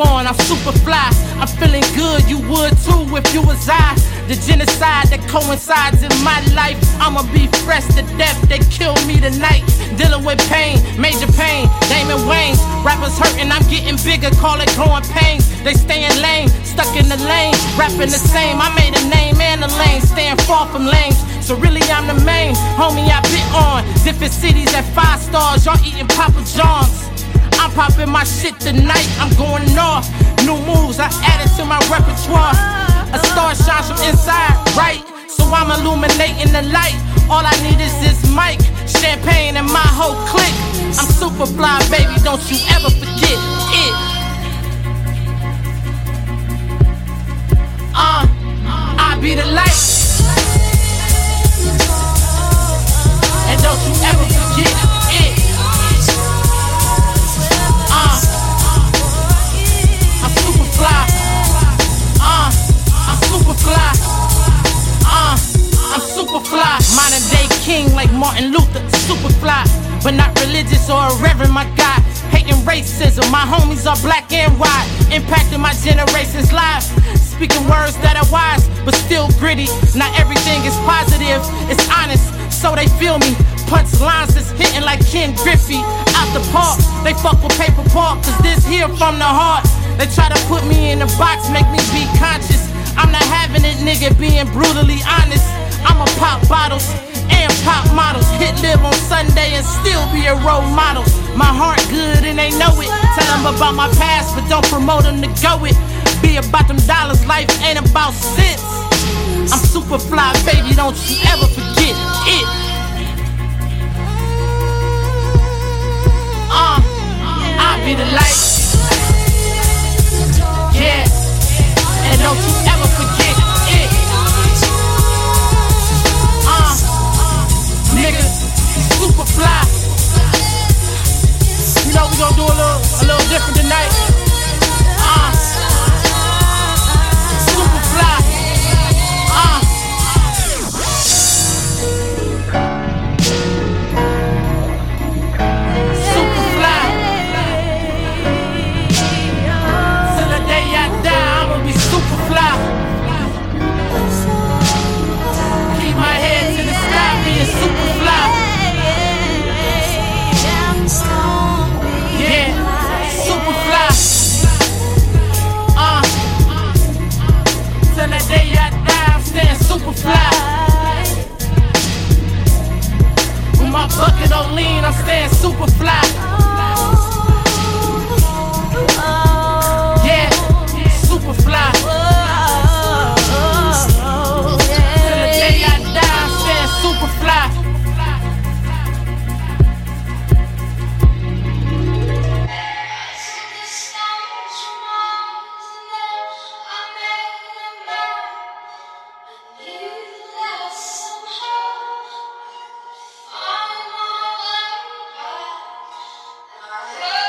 born, I'm super fly. I'm feeling good, you would too if you was I. The genocide that coincides in my life. I'ma be fresh to death, they kill me tonight. Dealing with pain, major pain, Damon Wayans. Rappers hurting, I'm getting bigger, call it growing pains. They staying lame, stuck in the lane, rapping the same. I made a name and a lane, staying far from lanes. So really, I'm the main homie I bit on. Different cities at five stars, y'all eating Papa John's. I'm popping my shit tonight, I'm going off. New moves, I added to my repertoire. A star shines from inside, right? So I'm illuminating the light. All I need is this mic, champagne, and my whole clique. I'm super fly, baby, don't you ever forget Martin Luther, super fly. But not religious or a reverend, my God. Hating racism, my homies are black and white. Impacting my generation's life. Speaking words that are wise, but still gritty. Not everything is positive, it's honest so they feel me. Punch lines is hitting like Ken Griffey out the park. They fuck with Paper Paulk, cause this here from the heart. They try to put me in a box, make me be conscious. I'm not having it, nigga, being brutally honest. I'ma pop bottles and pop models. Live on Sunday and still be a role model. My heart good and they know it. Tell them about my past, but don't promote them to go it. Be about them dollars, life ain't about cents. I'm super fly, baby, don't you ever forget super fly. When my bucket on lean, I Amen.